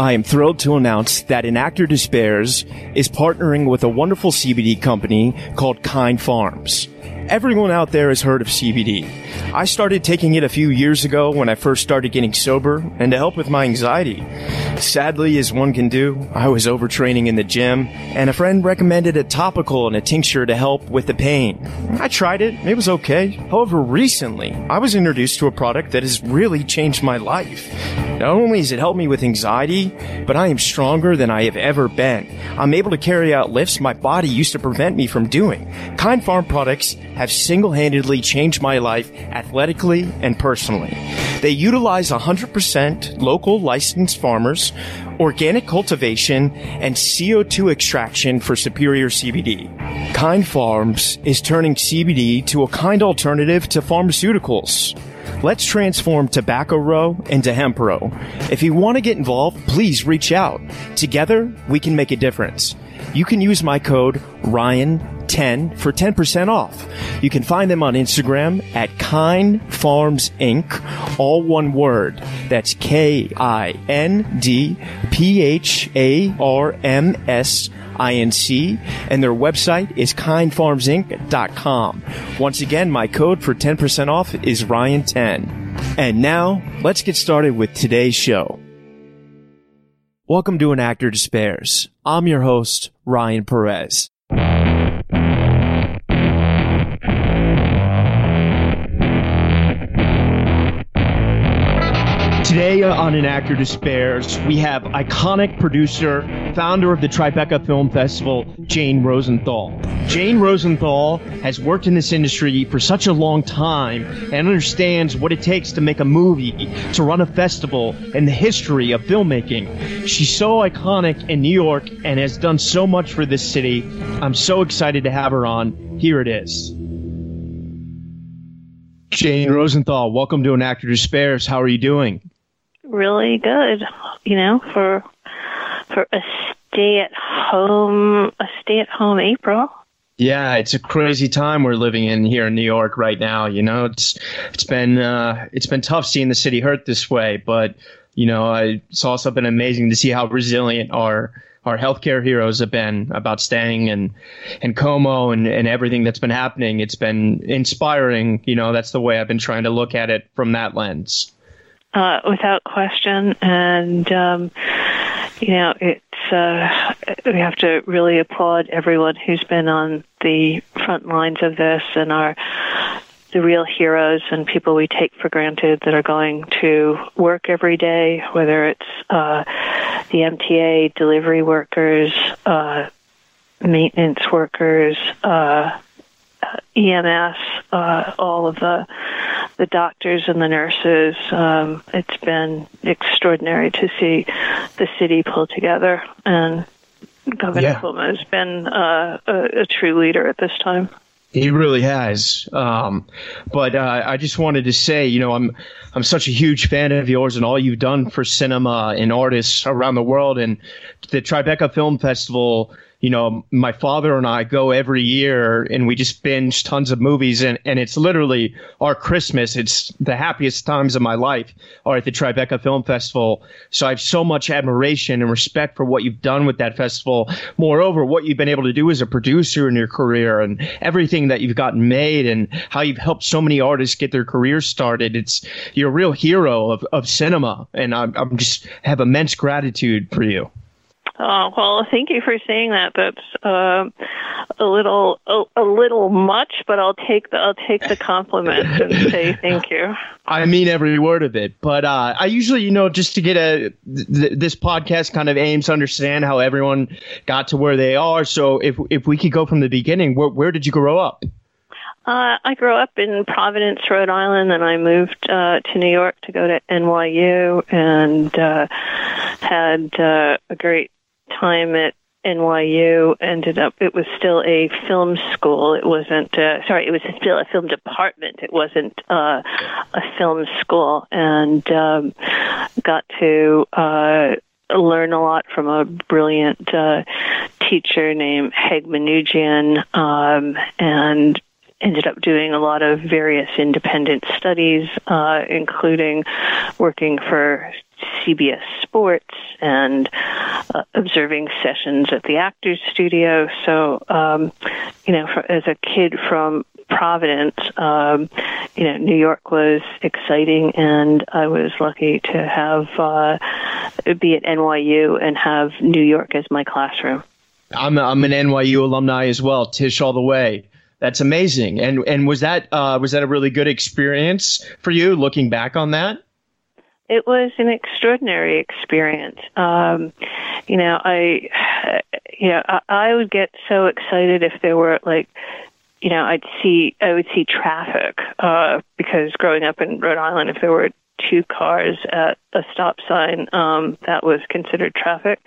I am thrilled to announce that An Actor Despairs is partnering with a wonderful CBD company called Kind Pharms. Everyone out there has heard of CBD. I started taking it a few years ago when I first started getting sober and to help with my anxiety. Sadly, as one can do, I was overtraining in the gym and a friend recommended a topical and a tincture to help with the pain. I tried it. It was okay. However, recently, I was introduced to a product that has really changed my life. Not only has it helped me with anxiety, but I am stronger than I have ever been. I'm able to carry out lifts my body used to prevent me from doing. Kind Pharm products have single-handedly changed my life athletically and personally. They utilize 100% local licensed farmers, organic cultivation, and CO2 extraction for superior CBD. Kind Pharms is turning CBD to a kind alternative to pharmaceuticals. Let's transform Tobacco Row into Hemp Row. If you want to get involved, please reach out. Together, we can make a difference. You can use my code Ryan10 for 10% off. You can find them on Instagram at Kind Pharms Inc., all one word. That's K I N D P H A R M S INC, and their website is kindfarmsinc.com. Once again, my code for 10% off is Ryan10. And now, let's get started with today's show. Welcome to An Actor Despairs. I'm your host, Ryan Perez. Today on An Actor Despairs, we have iconic producer, founder of the Tribeca Film Festival, Jane Rosenthal. Jane Rosenthal has worked in this industry for such a long time and understands what it takes to make a movie, to run a festival, and the history of filmmaking. She's so iconic in New York and has done so much for this city. I'm so excited to have her on. Here it is. Jane Rosenthal, welcome to An Actor Despairs. How are you doing? Really good, you know, for for a stay at home a stay at home April. Yeah, it's a crazy time we're living in here in New York right now. You know, it's it's been uh, it's been tough seeing the city hurt this way, but you know, I, it's also been amazing to see how resilient our our healthcare heroes have been about staying and and Cuomo and, and everything that's been happening. It's been inspiring. You know, that's the way I've been trying to look at it from that lens uh, without question. And, um, you know, it's, uh, we have to really applaud everyone who's been on the front lines of this and are the real heroes and people we take for granted that are going to work every day, whether it's, uh, the MTA, delivery workers, uh, maintenance workers, uh, EMS, uh, all of the the doctors and the nurses. Um, it's been extraordinary to see the city pull together, and Governor yeah. Cuomo has been uh, a, a true leader at this time. He really has. Um, but uh, I just wanted to say, you know, I'm I'm such a huge fan of yours and all you've done for cinema and artists around the world. And the Tribeca Film Festival you know, my father and I go every year and we just binge tons of movies and, and it's literally our Christmas. It's the happiest times of my life are at the Tribeca Film Festival. So I have so much admiration and respect for what you've done with that festival. Moreover, what you've been able to do as a producer in your career and everything that you've gotten made and how you've helped so many artists get their careers started. It's, you're a real hero of, of cinema. And I'm, I'm just have immense gratitude for you. Oh well, thank you for saying that. That's uh, a little a, a, little much, but I'll take the I'll take the compliment and say thank you. I mean every word of it, but uh, I usually, you know, just to get a th- this podcast kind of aims to understand how everyone got to where they are. So if if we could go from the beginning, where where did you grow up? Uh, I grew up in Providence, Rhode Island, and I moved uh, to New York to go to NYU and uh, had uh, a great time at NYU ended up it was still a film school. It wasn't uh, sorry it was still a film department. It wasn't uh, a film school. And um, got to uh, learn a lot from a brilliant uh, teacher named Haig Manoogian um, and ended up doing a lot of various independent studies, uh, including working for CBS Sports and uh, observing sessions at the Actors Studio. So, um, you know, for, as a kid from Providence, um, you know, New York was exciting, and I was lucky to have uh, be at NYU and have New York as my classroom. I'm I'm an NYU alumni as well. Tisch all the way. That's amazing. And and was that uh, was that a really good experience for you looking back on that? It was an extraordinary experience. Um, you know, I, you know, I, I would get so excited if there were like you know, I'd see I would see traffic uh, because growing up in Rhode Island, if there were two cars at a stop sign, um, that was considered traffic.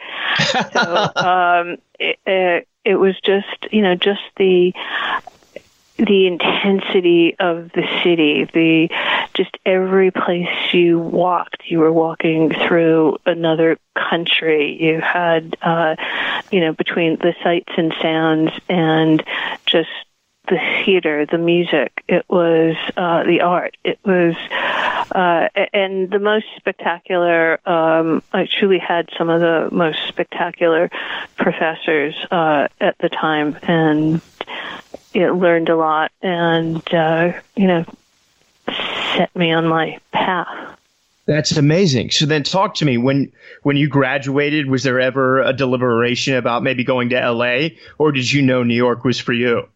so um, it, it, it was just you know just the the intensity of the city, the just every place you walked, you were walking through another country. You had, uh, you know, between the sights and sounds and just the theater, the music, it was uh, the art, it was, uh, and the most spectacular. Um, I truly had some of the most spectacular professors uh, at the time, and it learned a lot, and uh, you know, set me on my path. That's amazing. So then talk to me when when you graduated was there ever a deliberation about maybe going to LA or did you know New York was for you?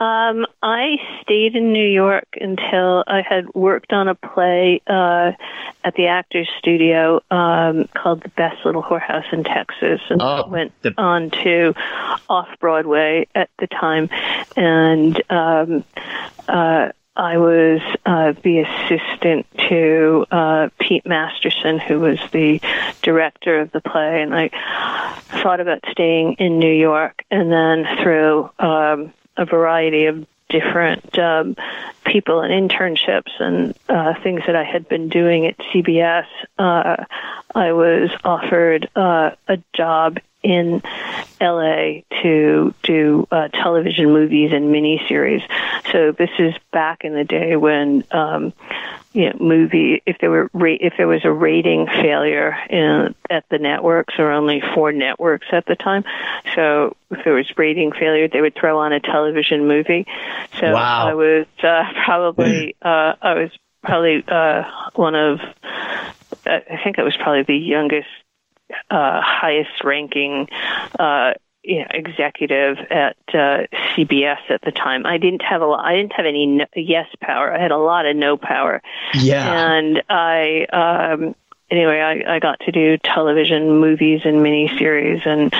Um, I stayed in New York until I had worked on a play uh, at the Actors Studio um, called The Best Little Whorehouse in Texas, and oh, went the- on to off Broadway at the time, and um, uh, I was uh, the assistant to uh, Pete Masterson, who was the director of the play, and I thought about staying in New York, and then through um, a variety of different um, people and internships and uh, things that I had been doing at CBS, uh, I was offered uh, a job in LA to do uh, television movies and miniseries. So this is back in the day when um, you know, movie if there were ra- if there was a rating failure in, at the networks or only four networks at the time. So if there was rating failure, they would throw on a television movie. So wow. I was uh, probably uh, I was probably uh, one of I think I was probably the youngest, uh, highest ranking uh, you know, executive at uh, CBS at the time. I didn't have a lot, I didn't have any no, yes power. I had a lot of no power. Yeah. And I um anyway, I, I got to do television, movies, and miniseries, and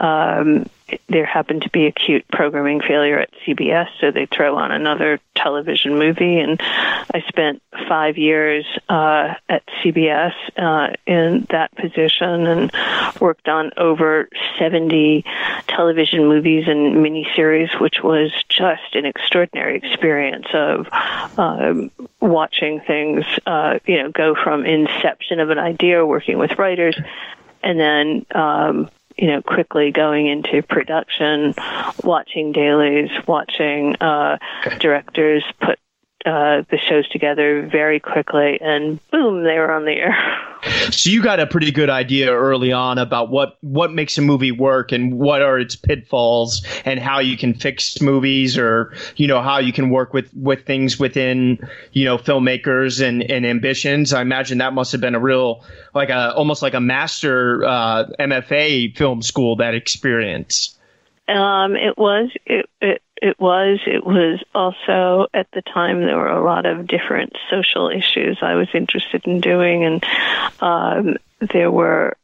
um, there happened to be acute programming failure at CBS, so they throw on another television movie. And I spent five years uh, at CBS uh, in that position and worked on over 70 television movies and miniseries, which was just an extraordinary experience of um, watching things, uh, you know, go from inception of an idea, working with writers, and then um, you know, quickly going into production, watching dailies, watching uh, directors put uh, the shows together very quickly, and boom, they were on the air. So you got a pretty good idea early on about what what makes a movie work and what are its pitfalls and how you can fix movies or you know how you can work with with things within you know filmmakers and and ambitions. I imagine that must have been a real like a almost like a master uh, MFA film school that experience. Um, it was it, it it was. It was also at the time there were a lot of different social issues I was interested in doing, and um, there were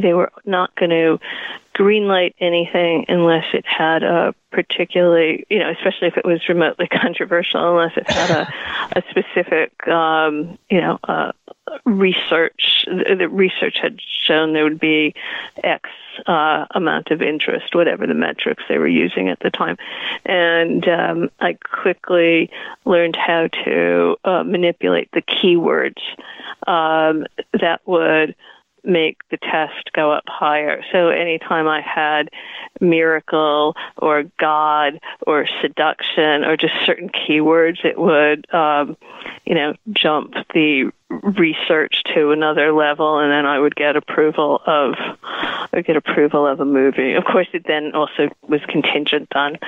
they were not going to greenlight anything unless it had a particularly, you know, especially if it was remotely controversial, unless it had a, a specific, um, you know, uh, research. The research had shown there would be X uh, amount of interest, whatever the metrics they were using at the time. And um, I quickly learned how to uh, manipulate the keywords um, that would make the test go up higher. So anytime I had miracle or God or seduction or just certain keywords, it would, um, you know, jump the research to another level, and then I would get approval of, I would get approval of a movie. Of course, it then also was contingent on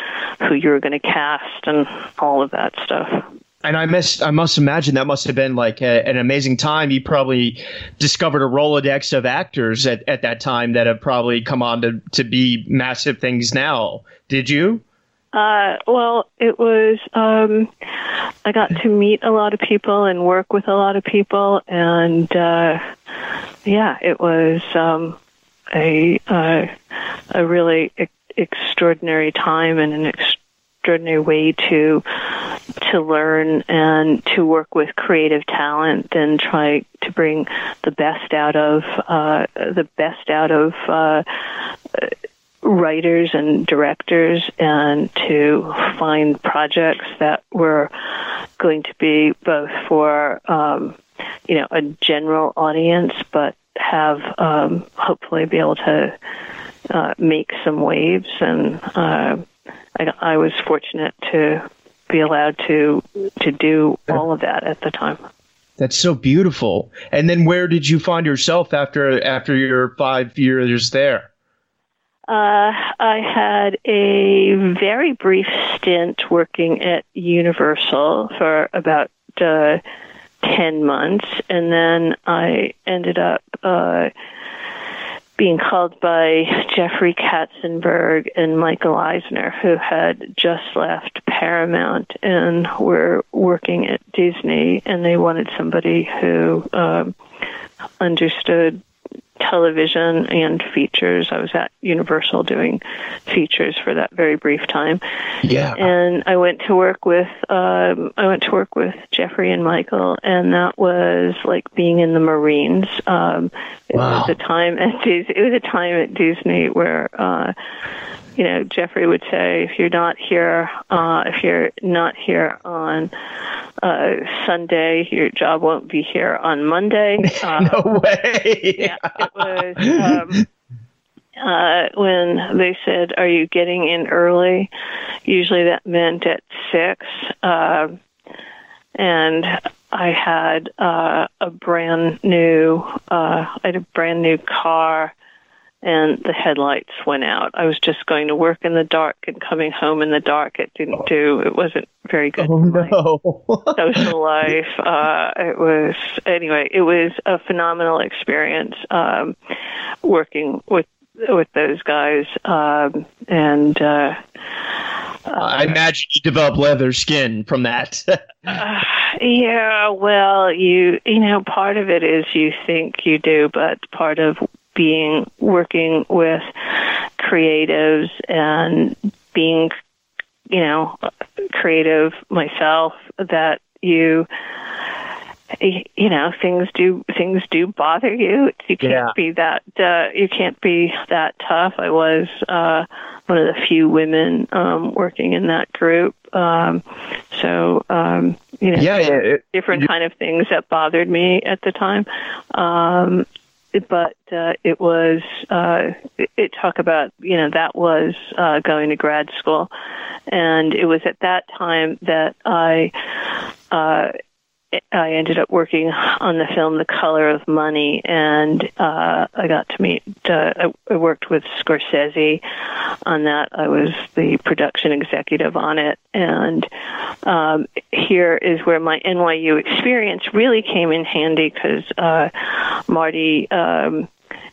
who you were going to cast and all of that stuff and I must I must imagine that must have been like a, an amazing time. You probably discovered a rolodex of actors at, at that time that have probably come on to to be massive things now. Did you? Uh, well, it was. Um, I got to meet a lot of people and work with a lot of people, and uh, yeah, it was um, a uh, a really e- extraordinary time and an extraordinary way to to learn and to work with creative talent and try to bring the best out of uh, the best out of uh, writers and directors and to find projects that were going to be both for um, you know a general audience but have um, hopefully be able to uh, make some waves and uh, I, I was fortunate to be allowed to to do all of that at the time. That's so beautiful. And then where did you find yourself after after your five years there? Uh, I had a very brief stint working at Universal for about uh, 10 months, and then I ended up uh, being called by Jeffrey Katzenberg and Michael Eisner, who had just left Paramount and were working at Disney, and they wanted somebody who um, understood television and features. I was at Universal doing features for that very brief time. Yeah. And I went to work with um I went to work with Jeffrey and Michael and that was like being in the Marines. Um it wow. was a time at Disney it was a time at Disney where uh you know, Jeffrey would say, if you're not here, uh, if you're not here on uh, Sunday, your job won't be here on Monday. Uh, no way. yeah, it was. Um, uh, when they said, "Are you getting in early?" Usually that meant at six, uh, and I had uh, a brand new, uh, I had a brand new car and the headlights went out. I was just going to work in the dark and coming home in the dark. It didn't do. It wasn't very good. Oh no! social life. Uh, it was anyway. It was a phenomenal experience um, working with with those guys, um, and. Uh, I imagine you develop leather skin from that. uh, yeah, well, you you know, part of it is you think you do, but part of being working with creatives and being you know creative myself that you you know things do things do bother you. You can't yeah. be that uh, you can't be that tough. I was uh one of the few women um working in that group. Um so um you know yeah, yeah it, different kind of things that bothered me at the time. Um but uh, it was uh, it, talk about you know that was uh, going to grad school, and it was at that time that I uh, I ended up working on the film The Color of Money, and uh, I got to meet. Uh, I worked with Scorsese on that. I was the production executive on it, and um, here is where my NYU experience really came in handy because uh, Marty. Um,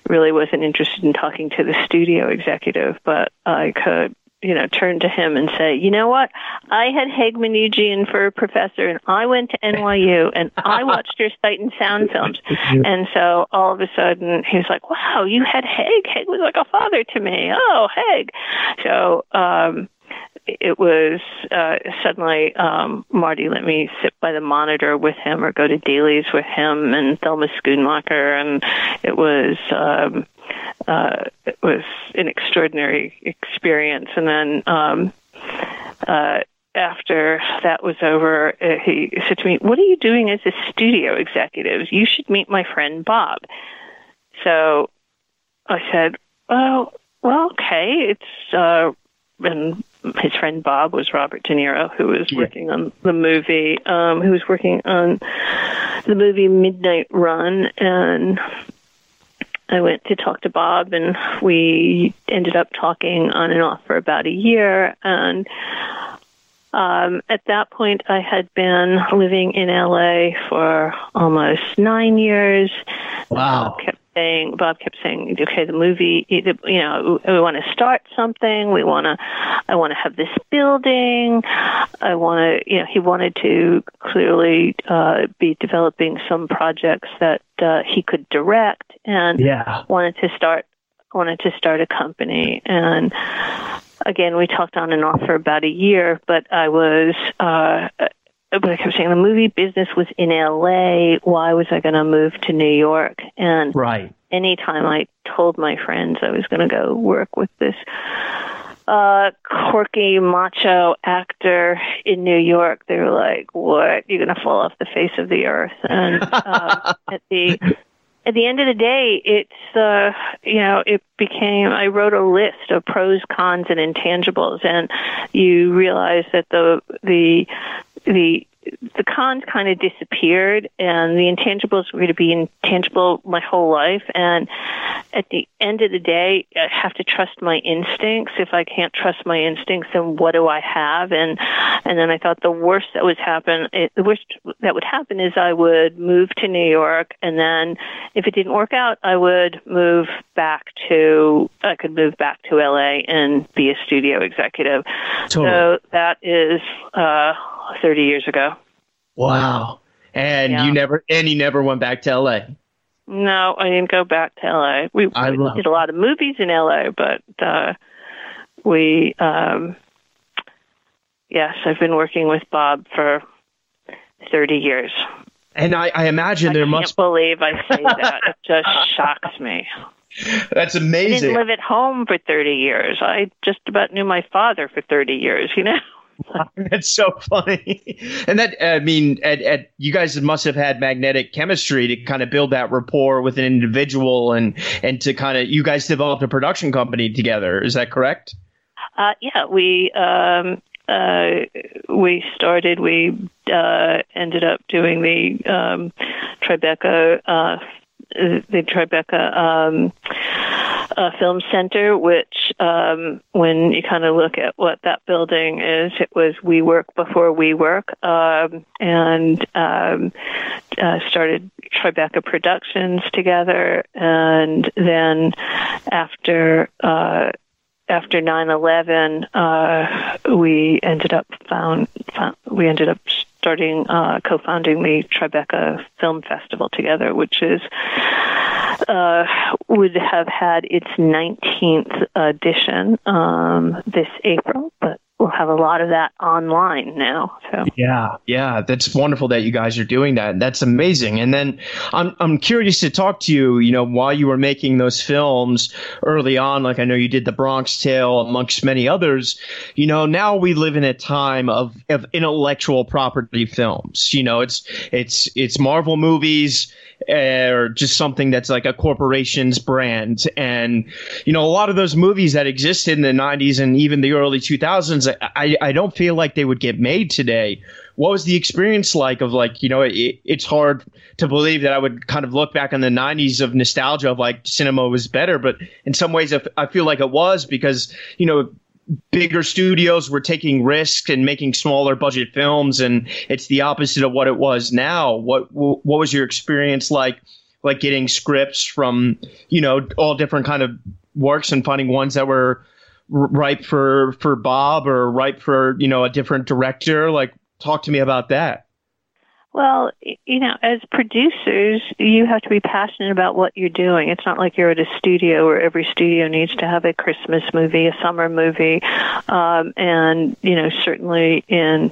really wasn't interested in talking to the studio executive, but I could you know, turn to him and say, you know what? I had Haig Manoogian for a professor and I went to NYU and I watched your sight and sound films. And so all of a sudden he's like, wow, you had Haig. Haig was like a father to me. Oh, Haig. So, um, it was uh, suddenly um, Marty let me sit by the monitor with him or go to dailies with him and Thelma Schoonmaker, and it was um, uh, it was an extraordinary experience. And then um, uh, after that was over, uh, he said to me, "What are you doing as a studio executive? You should meet my friend Bob." so I said, "Well, well, okay, it's." Uh, and his friend Bob was Robert De Niro, who was yeah. working on the movie, um, who was working on the movie Midnight Run, and I went to talk to Bob, and we ended up talking on and off for about a year. And um, at that point, I had been living in LA for almost nine years. Wow. Bob kept saying, Bob kept saying, okay, the movie, you know, we want to start something. We want to, I want to have this building. I want to, you know, he wanted to clearly uh, be developing some projects that uh, he could direct and yeah. wanted to start, wanted to start a company. And again, we talked on and off for about a year, but I was, uh, but I kept saying the movie business was in LA. Why was I going to move to New York? And right. anytime I told my friends I was going to go work with this uh, quirky macho actor in New York, they were like, "What? You're going to fall off the face of the earth?" And uh, at the at the end of the day, it's uh, you know it became. I wrote a list of pros, cons, and intangibles, and you realize that the the the the cons kind of disappeared and the intangibles were going to be intangible my whole life and at the end of the day i have to trust my instincts. If i can't trust my instincts then what do i have? And and then i thought the worst that would happen it, the worst that would happen is i would move to new york and then if it didn't work out i would move back to i could move back to la and be a studio executive. Totally. so that is uh 30 years ago. Wow. And yeah. you never and you never went back to LA. No, I didn't go back to LA. We, we did a lot of movies in LA, but uh we um yes, I've been working with Bob for 30 years. And I, I imagine I there must believe I say that. it just shocks me. That's amazing. I didn't live at home for 30 years. I just about knew my father for 30 years, you know? That's so funny. And that, I mean, at, at, you guys must have had magnetic chemistry to kind of build that rapport with an individual and, and to kind of, you guys developed a production company together. Is that correct? Uh, yeah, we, um, uh, we started, we uh, ended up doing the um, Tribeca, uh, the Tribeca um, uh, Film Center, which, um, when you kind of look at what that building is, it was We WeWork before We WeWork, um, and um, uh, started Tribeca Productions together, and then after. Uh, after 9/11, uh, we ended up found, found we ended up starting uh, co-founding the Tribeca Film Festival together, which is uh, would have had its 19th edition um, this April, but we'll have a lot of that online now. So yeah, yeah, that's wonderful that you guys are doing that. That's amazing. And then I'm I'm curious to talk to you. You know, while you were making those films early on, like I know you did The Bronx Tale amongst many others. You know, now we live in a time of of intellectual property films. You know, it's it's it's Marvel movies eh, or just something that's like a corporation's brand. And, you know, a lot of those movies that existed in the 90s and even the early 2000s, I, I don't feel like they would get made today. What was the experience like of like, you know, it, it's hard to believe that I would kind of look back on the 90s of nostalgia of like cinema was better, but in some ways I feel like it was because, you know, bigger studios were taking risks and making smaller budget films and it's the opposite of what it was now what what was your experience like like getting scripts from you know all different kind of works and finding ones that were ripe for for Bob or ripe for you know a different director? Like talk to me about that well, you know, as producers, you have to be passionate about what you're doing. It's not like you're at a studio where every studio needs to have a Christmas movie, a summer movie, um, and you know, certainly in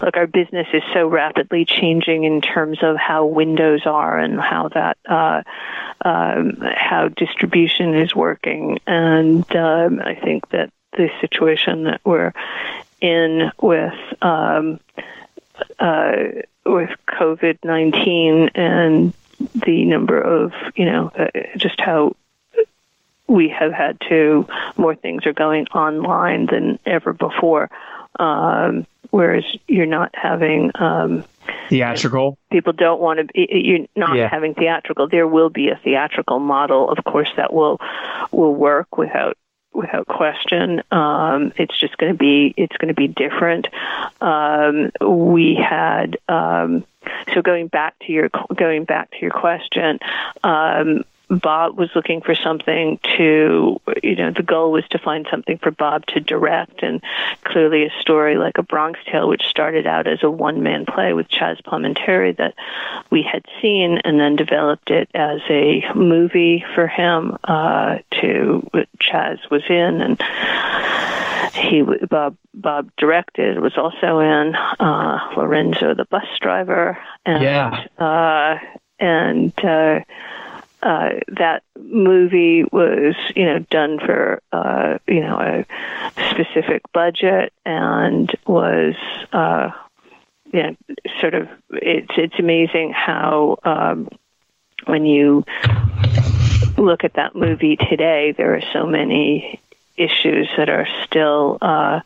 look, our business is so rapidly changing in terms of how windows are and how that uh, um, how distribution is working, and um, I think that the situation that we're in with um, uh, with COVID 19 and the number of you know uh, just how we have had to more things are going online than ever before. Um, whereas you're not having um, theatrical. People don't want to. Be, you're not yeah. having theatrical. There will be a theatrical model, of course, that will will work without without question. Um, it's just going to be it's going to be different. Um, we had um, so going back to your going back to your question. Um, Bob was looking for something to, you know, the goal was to find something for Bob to direct, and clearly a story like A Bronx Tale, which started out as a one man play with Chaz Palminteri that we had seen, and then developed it as a movie for him uh, to Chaz was in, and he Bob Bob directed was also in uh, Lorenzo the bus driver, and yeah. uh, and uh, uh, that movie was, you know, done for, uh, you know, a specific budget and was, uh, you know, sort of, it's, it's amazing how, um, when you look at that movie today, there are so many issues that are still uh,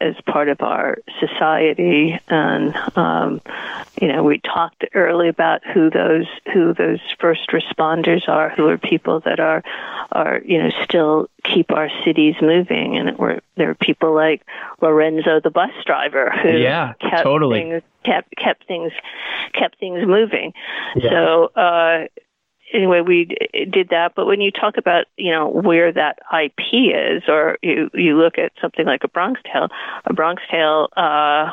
as part of our society. And um, you know, we talked early about who those who those first responders are, who are people that are are you know still keep our cities moving. And it were there are people like Lorenzo, the bus driver, who yeah, kept totally. things kept kept things kept things moving. Yeah. So. Uh, anyway, we did that. But when you talk about, you know, where that IP is, or you you look at something like a Bronx Tale, a Bronx Tale uh,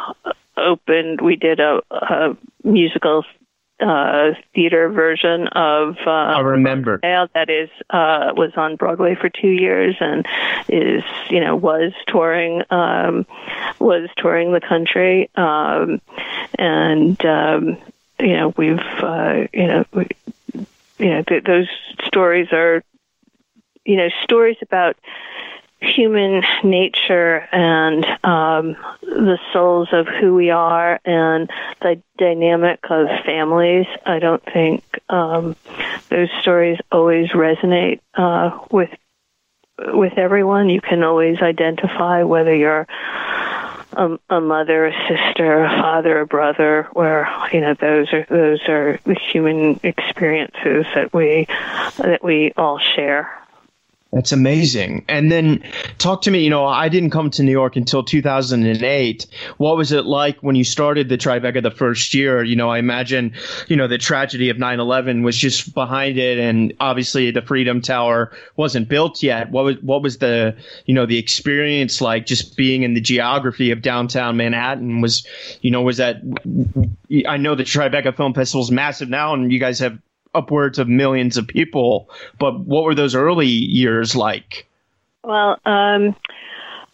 opened. We did a, a musical uh, theater version of uh, I remember Tale that is uh, was on Broadway for two years and is you know was touring um, was touring the country um, and um, you know we've uh, you know we, you know, th- those stories are, you know, stories about human nature and um, the souls of who we are and the dynamic of families. I don't think um, those stories always resonate uh, with with everyone. You can always identify whether you're a, a mother, a sister, a father, a brother, where you know those are those are the human experiences that we that we all share. That's amazing. And then talk to me, you know, I didn't come to New York until 2008. What was it like when you started the Tribeca the first year? You know, I imagine, you know, the tragedy of 9/11 was just behind it and obviously the Freedom Tower wasn't built yet. What was what was the, you know, the experience like just being in the geography of downtown Manhattan was, you know, was that I know the Tribeca Film Festival is massive now and you guys have upwards of millions of people. But what were those early years like? Well, um,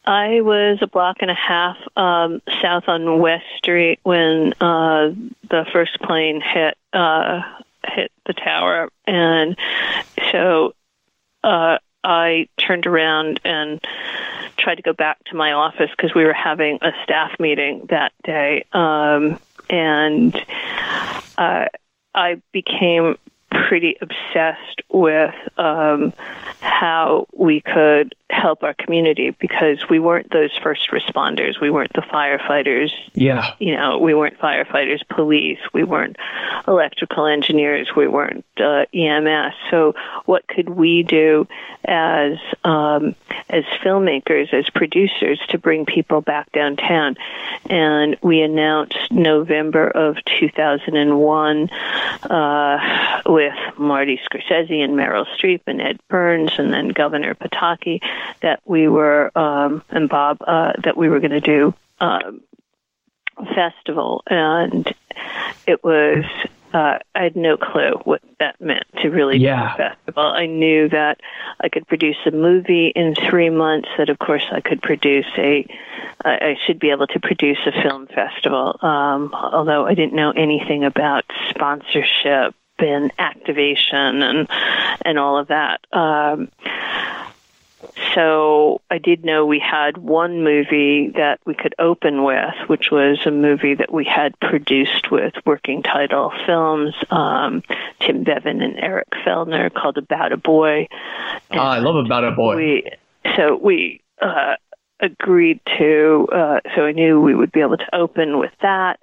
I was a block and a half um, south on West Street when uh, the first plane hit uh, hit the tower, and so uh, I turned around and tried to go back to my office because we were having a staff meeting that day, um, and uh, I became pretty obsessed with um, how we could help our community because we weren't those first responders. We weren't the firefighters. Yeah. You know, we weren't firefighters, police. We weren't electrical engineers. We weren't uh, EMS. So, what could we do as um, as filmmakers, as producers, to bring people back downtown? And we announced November of 2001 uh, with Marty Scorsese and Meryl Streep and Ed Burns, and then Governor Pataki that we were um, and Bob uh, that we were going to do um, a festival, and it was. Uh, I had no clue what that meant to really yeah. do a festival. I knew that I could produce a movie in three months. That of course I could produce a. I should be able to produce a film festival. Um, although I didn't know anything about sponsorship and activation and and all of that. Um, so I did know we had one movie that we could open with, which was a movie that we had produced with Working Title Films, um, Tim Bevan and Eric Fellner, called About a Boy. And oh, I love About a Boy. We, so we uh, agreed to, uh, so I knew we would be able to open with that.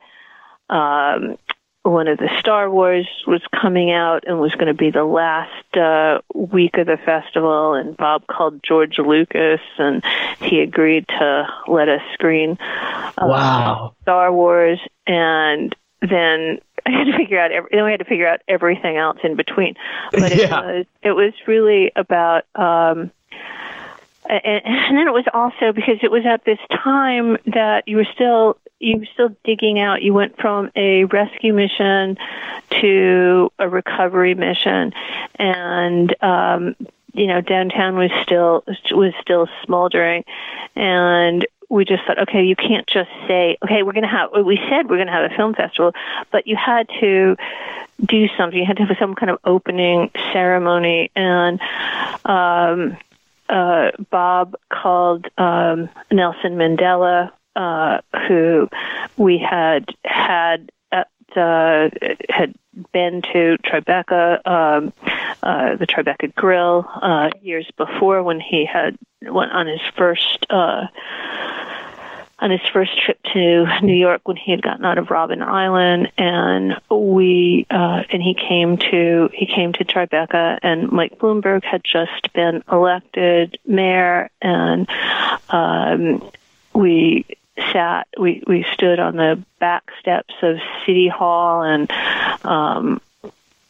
Um, one of the Star Wars was coming out and was going to be the last uh, week of the festival, and Bob called George Lucas, and he agreed to let us screen uh, wow. Star Wars, and then I had to figure out every, then we had to figure out everything else in between. But it yeah. was it was really about um, and, and then it was also because it was at this time that you were still you were still digging out. You went from a rescue mission to a recovery mission, and um, you know downtown was still was still smoldering, and we just thought, okay, you can't just say, okay, we're going to have. We said we're going to have a film festival, but you had to do something. You had to have some kind of opening ceremony, and um, uh, Bob called um, Nelson Mandela, uh, who we had had at, uh, had been to Tribeca, um, uh, the Tribeca Grill, uh, years before when he had went on his first uh, on his first trip to New York when he had gotten out of Robben Island, and we uh, and he came to he came to Tribeca, and Mike Bloomberg had just been elected mayor, and um, we sat we we stood on the back steps of City Hall, and um,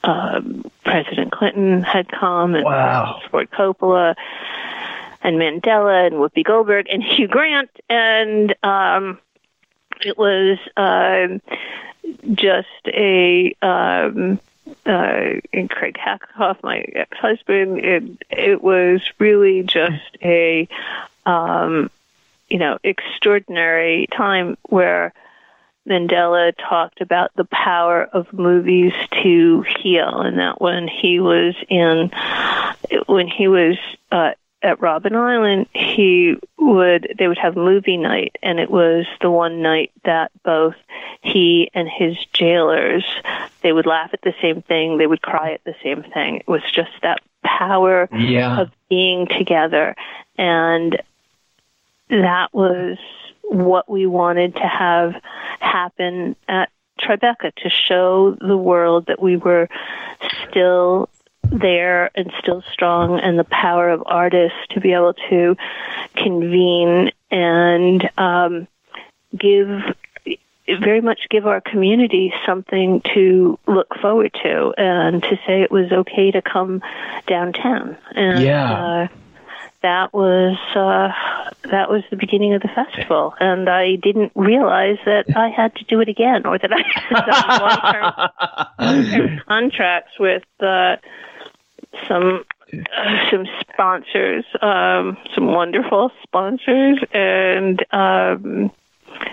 uh, President Clinton had come, and wow. Ford Coppola and Mandela and Whoopi Goldberg and Hugh Grant, and um, it was um, just a um, uh, and Craig Hatkoff, my ex-husband. It it was really just a um, you know extraordinary time where Mandela talked about the power of movies to heal, and that when he was in when he was uh, at Robben Island, he would they would have movie night, and it was the one night that both he and his jailers they would laugh at the same thing, they would cry at the same thing. It was just that power yeah. of being together, and that was what we wanted to have happen at Tribeca to show the world that we were still there and still strong and the power of artists to be able to convene and um, give very much give our community something to look forward to and to say it was okay to come downtown and yeah. uh, that was uh, that was the beginning of the festival, and I didn't realize that I had to do it again, or that I had long term contracts with uh, some uh, some sponsors, um, some wonderful sponsors, and um,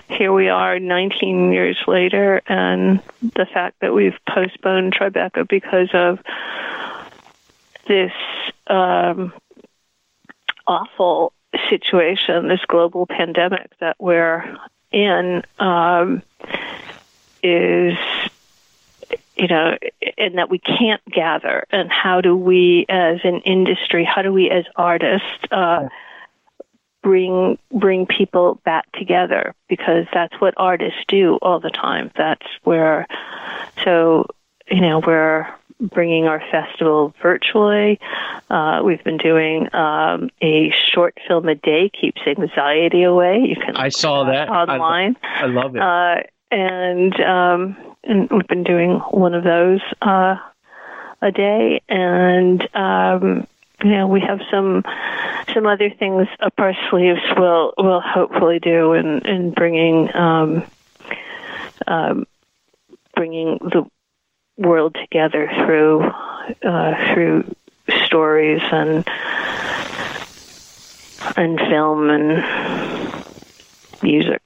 here we are 19 years later, and the fact that we've postponed Tribeca because of this um, awful situation, this global pandemic that we're in, um, is you know, and that we can't gather. And how do we, as an industry, how do we, as artists, uh, bring bring people back together? Because that's what artists do all the time. That's where, so you know, we're bringing our festival virtually. Uh, we've been doing um, a short film a day keeps anxiety away. You can I saw that online. I, I love it. Uh, and um, and we've been doing one of those uh, a day, and um, you know we have some some other things up our sleeves. We'll we'll hopefully do in in bringing um, um, bringing the world together through uh, through stories and and film and music.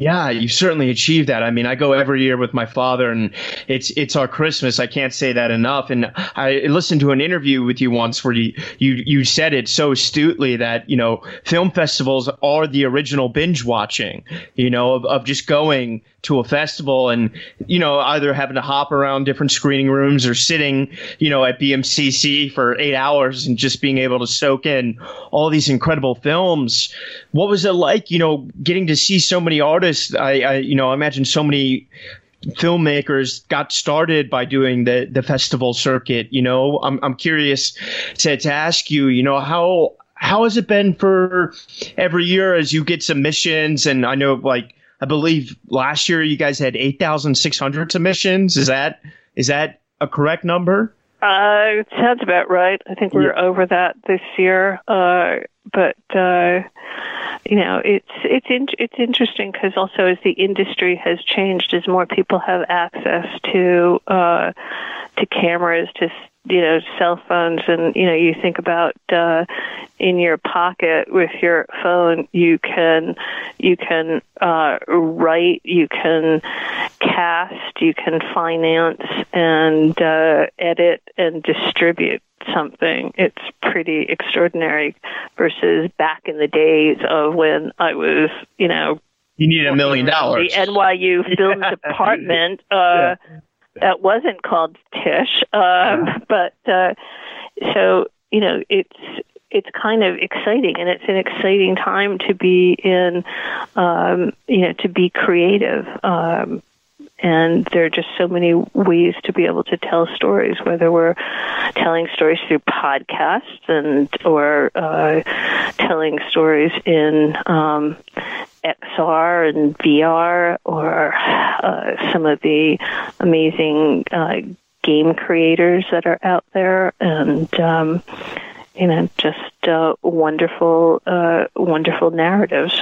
Yeah, you certainly achieved that. I mean, I go every year with my father, and it's it's our Christmas. I can't say that enough. And I listened to an interview with you once where you you you said it so astutely that you know film festivals are the original binge watching. You know, of, of just going to a festival and you know either having to hop around different screening rooms or sitting you know at BMCC for eight hours and just being able to soak in all these incredible films. What was it like? You know, getting to see so many artists. I, I you know, I imagine so many filmmakers got started by doing the the festival circuit. You know, I'm I'm curious to to ask you. You know how how has it been for every year as you get submissions and I know like I believe last year you guys had 8,600 submissions. Is that is that a correct number? Uh, it sounds about right. I think we're yeah. over that this year. Uh, but uh, you know, it's it's in, it's interesting because also as the industry has changed, as more people have access to uh, to cameras, to you know cell phones and you know you think about uh in your pocket with your phone you can you can uh write you can cast you can finance and uh edit and distribute something. It's pretty extraordinary versus back in the days of when i was you know you need a million dollars. The NYU film department uh, yeah that wasn't called Tisch. um, yeah. but uh, so you know it's it's kind of exciting and it's an exciting time to be in um, you know to be creative um, and there are just so many ways to be able to tell stories whether we're telling stories through podcasts and or uh, telling stories in um, XR and VR or uh, some of the amazing uh, game creators that are out there. And um, you know just uh, wonderful uh, wonderful narratives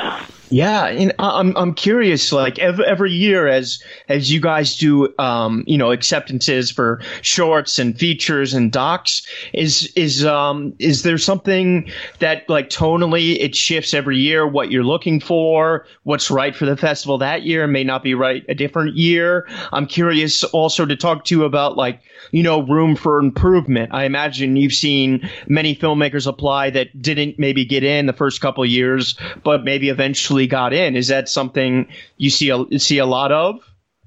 yeah, and I'm I'm curious. Like every, every year, as as you guys do, um, you know, acceptances for shorts and features and docs, is is um is there something that like tonally it shifts every year? What you're looking for, what's right for the festival that year may not be right a different year. I'm curious also to talk to you about like you know room for improvement. I imagine you've seen many filmmakers apply that didn't maybe get in the first couple years, but maybe eventually got in. Is that something you see a see a lot of?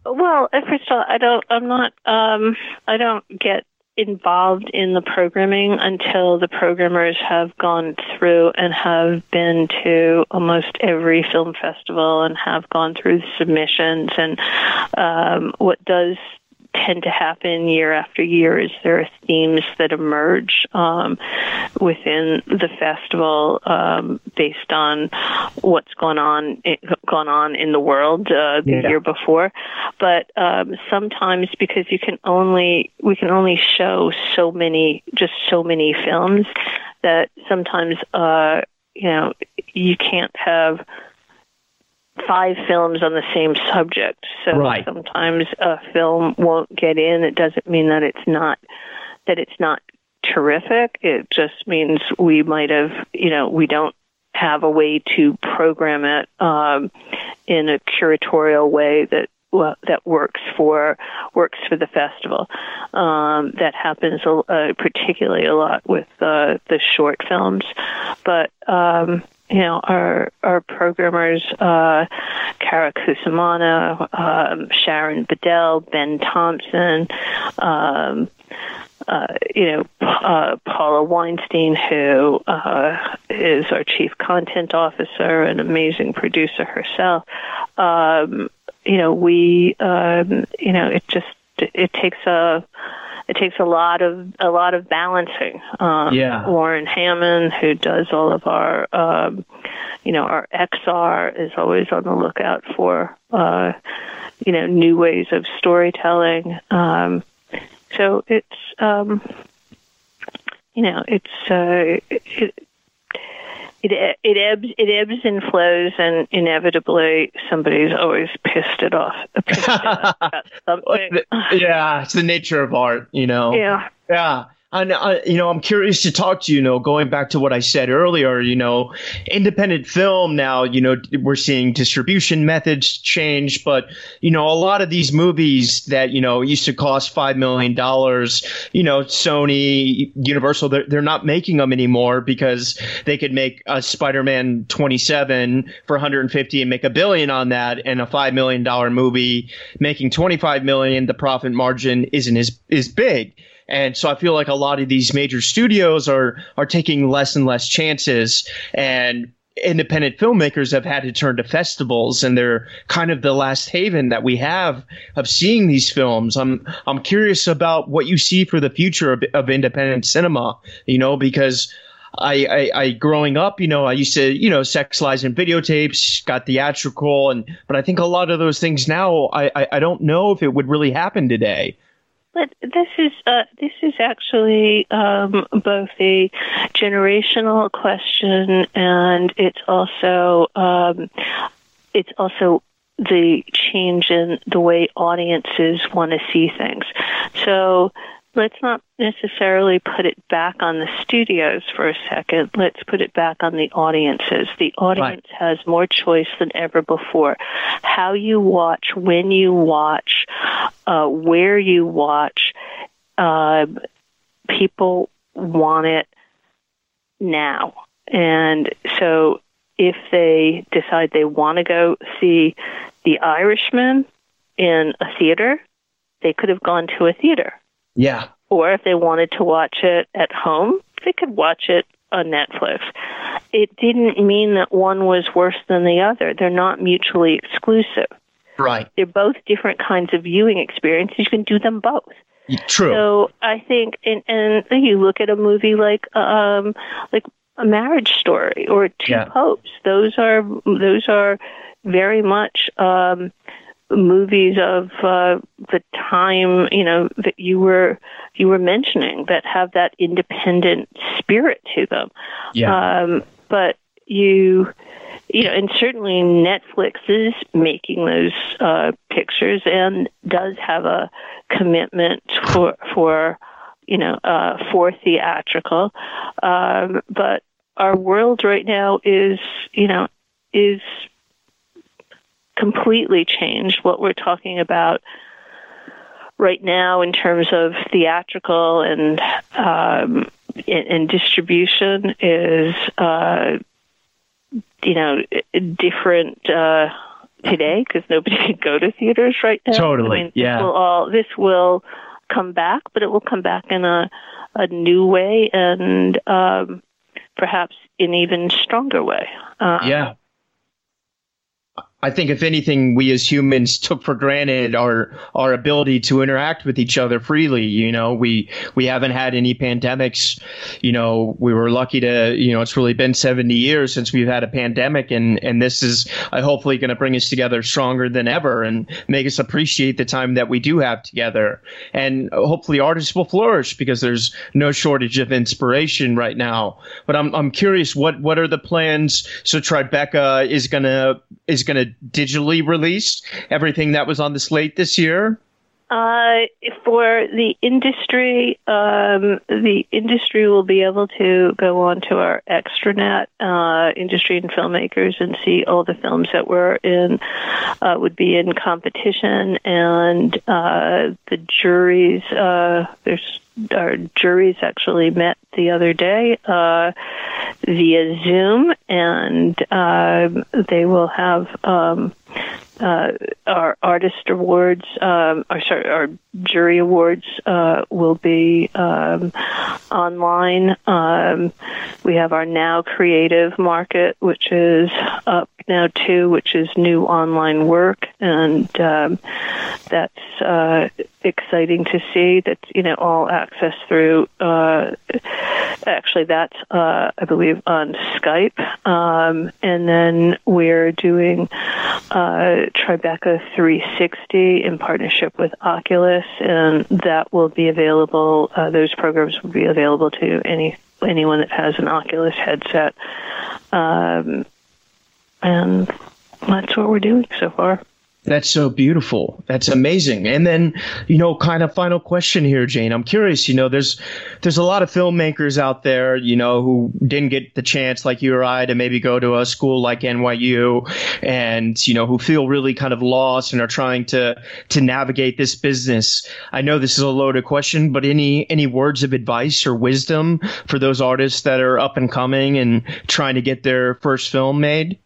Well, first of all, I don't. I'm not. Um, I don't get involved in the programming until the programmers have gone through and have been to almost every film festival and have gone through submissions and um, what does tend to happen year after year is there are themes that emerge um, within the festival um, based on what's gone on gone on in the world uh, the yeah. year before. But um, sometimes because you can only we can only show so many just so many films that sometimes uh, you know you can't have five films on the same subject. So right. sometimes a film won't get in. It doesn't mean that it's not that it's not terrific. It just means we might have, you know, we don't have a way to program it um, in a curatorial way that well, that works for works for the festival. Um, that happens uh, particularly a lot with uh, the short films, but um, you know, our our programmers, uh, Cara Cusumano, um, Sharon Badal, Ben Thompson, um, uh, you know, uh, Paula Weinstein, who uh, is our chief content officer, an amazing producer herself. Um, you know, we, um, you know, it just it takes a it takes a lot of a lot of balancing. Um, yeah. Warren Hammond, who does all of our, um, you know, our XR, is always on the lookout for, uh, you know, new ways of storytelling. Um, so it's, um, you know, it's uh, it, it it ebbs it ebbs and flows, and inevitably somebody's always pissed it off. Pissed it off yeah, it's the nature of art, you know. Yeah, yeah. And uh, you know, I'm curious to talk to you. You know, going back to what I said earlier. You know, independent film now. You know, we're seeing distribution methods change, but you know, a lot of these movies that you know used to cost five million dollars. You know, Sony, Universal, they're, they're not making them anymore because they could make a Spider-Man 27 for 150 and make a billion on that, and a five million dollar movie making 25 million. The profit margin isn't as is big. And so I feel like a lot of these major studios are are taking less and less chances and independent filmmakers have had to turn to festivals and they're kind of the last haven that we have of seeing these films. I'm I'm curious about what you see for the future of, of independent cinema, you know, because I, I, I, growing up, you know, I used to, you know, sex lies and videotapes, got theatrical, and but I think a lot of those things now, I, I, I don't know if it would really happen today. But this is uh, this is actually um, both a generational question and it's also um, it's also the change in the way audiences want to see things. So let's not necessarily put it back on the studios for a second. Let's put it back on the audiences. The audience right. has more choice than ever before. How you watch, when you watch, uh, where you watch, uh, people want it now. And so if they decide they want to go see The Irishman in a theater, they could have gone to a theater yeah. Or if they wanted to watch it at home, they could watch it on Netflix. It didn't mean that one was worse than the other. They're not mutually exclusive. Right. They're both different kinds of viewing experiences. You can do them both. True. So I think, and, and you look at a movie like um, like a Marriage Story or Two yeah. Popes. Those are those are very much um, movies of uh, the time you know that you were you were mentioning that have that independent spirit to them. Yeah. Um, but you you know, and certainly Netflix is making those uh, pictures and does have a commitment for for you know uh, for theatrical. Um, but our world right now is you know is completely changed what we're talking about right now in terms of theatrical and um, and, distribution is uh, you know different uh, today because nobody can go to theaters right now. Totally, I mean, yeah. This will, all, this will come back, but it will come back in a a new way and um, perhaps in even stronger way. Uh, yeah. I think if anything, we as humans took for granted our our ability to interact with each other freely. You know, we we haven't had any pandemics. You know, we were lucky to. You know, it's really been seventy years since we've had a pandemic, and and this is uh, hopefully going to bring us together stronger than ever and make us appreciate the time that we do have together. And hopefully, artists will flourish because there's no shortage of inspiration right now. But I'm I'm curious what what are the plans? So Tribeca is gonna is gonna digitally released everything that was on the slate this year? Uh, for the industry, um, the industry will be able to go on to our extranet, uh, industry and filmmakers, and see all the films that were in, uh, would be in competition, and uh, the juries. Uh, there's our juries actually met the other day uh, via Zoom, and uh, they will have um, uh, our artist awards, um, or sorry, our jury awards uh, will be um, online. Um, we have our Now Creative Market, which is up now too, which is new online work, and um, that's uh, exciting to see. That's you know all access through. Uh, actually, that's uh, I believe on Skype, um, and then we're doing uh, Tribeca 360 in partnership with Oculus, and that will be available. Uh, those programs will be available to any anyone that has an Oculus headset. Um, and that's what we're doing so far. That's so beautiful. That's amazing. And then, you know, kind of final question here, Jane. I'm curious, you know, there's there's a lot of filmmakers out there, you know, who didn't get the chance like you or I to maybe go to a school like NYU and, you know, who feel really kind of lost and are trying to to navigate this business. I know this is a loaded question, but any any words of advice or wisdom for those artists that are up and coming and trying to get their first film made?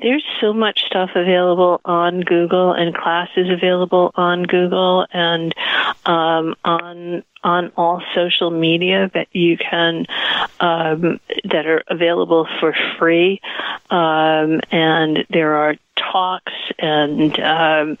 There's so much stuff available on Google and classes available on Google and um, on on all social media that you can um, that are available for free, um, and there are talks and um,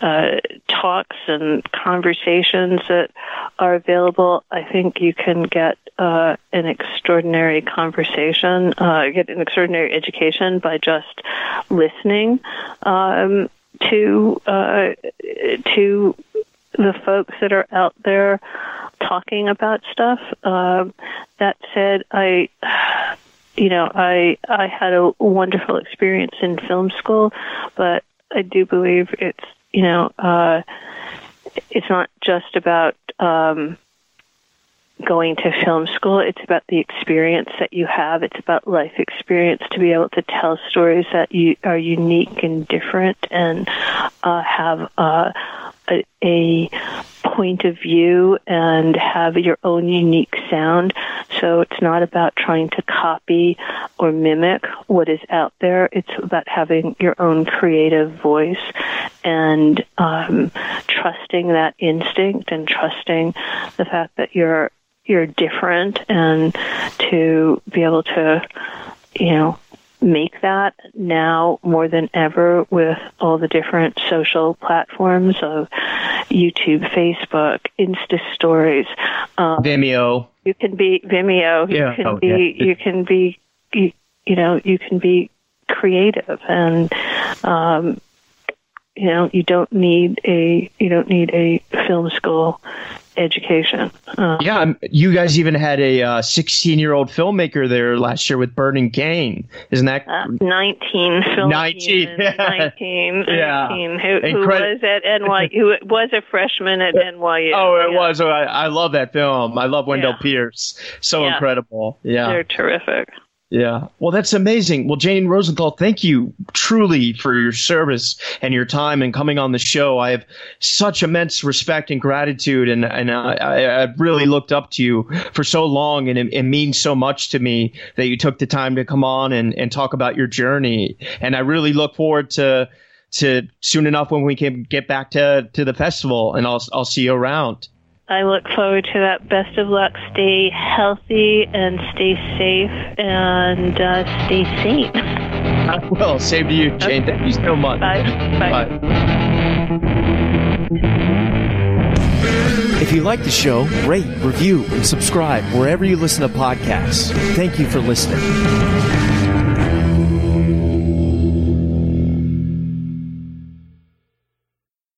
uh, talks and conversations that are available. I think you can get uh, an extraordinary conversation, uh, get an extraordinary education by just listening um, to uh, to the folks that are out there talking about stuff. Um, that said, I you know, I I had a wonderful experience in film school, but I do believe it's you know uh, it's not just about um, going to film school. It's about the experience that you have. It's about life experience to be able to tell stories that you are unique and different and uh, have uh, a, a point of view and have your own unique sound. So it's not about trying to copy or mimic what is out there. It's about having your own creative voice and um, trusting that instinct and trusting the fact that you're you're different and to be able to you know make that now more than ever with all the different social platforms of YouTube, Facebook, Insta Stories, um, Vimeo. You can be Vimeo. Yeah. You can oh, be. Yeah. You can be. You, you know. You can be creative and. Um, you know, you don't need a you don't need a film school education. Uh, yeah, you guys even had a 16 uh, year old filmmaker there last year with Burning Cane, isn't that? Uh, 19 film 19. 19. yeah. 19 who, who was at NYU, who was a freshman at NYU. Oh, it yeah. was. Oh, I, I, love that film. I love Wendell yeah. Pierce. So yeah. incredible. Yeah. They're terrific. Yeah. Well, that's amazing. Well, Jane Rosenthal, thank you truly for your service and your time and coming on the show. I have such immense respect and gratitude, and, and I, have really looked up to you for so long, and it, it, means so much to me that you took the time to come on and, and talk about your journey. And I really look forward to to soon enough when we can get back to, to the festival, and I'll, I'll see you around. I look forward to that. Best of luck. Stay healthy and stay safe and uh, stay sane. I will. Same to you, Jane. Okay. Thank you so much. Bye. Bye. Bye. If you like the show, rate, review, and subscribe wherever you listen to podcasts. Thank you for listening.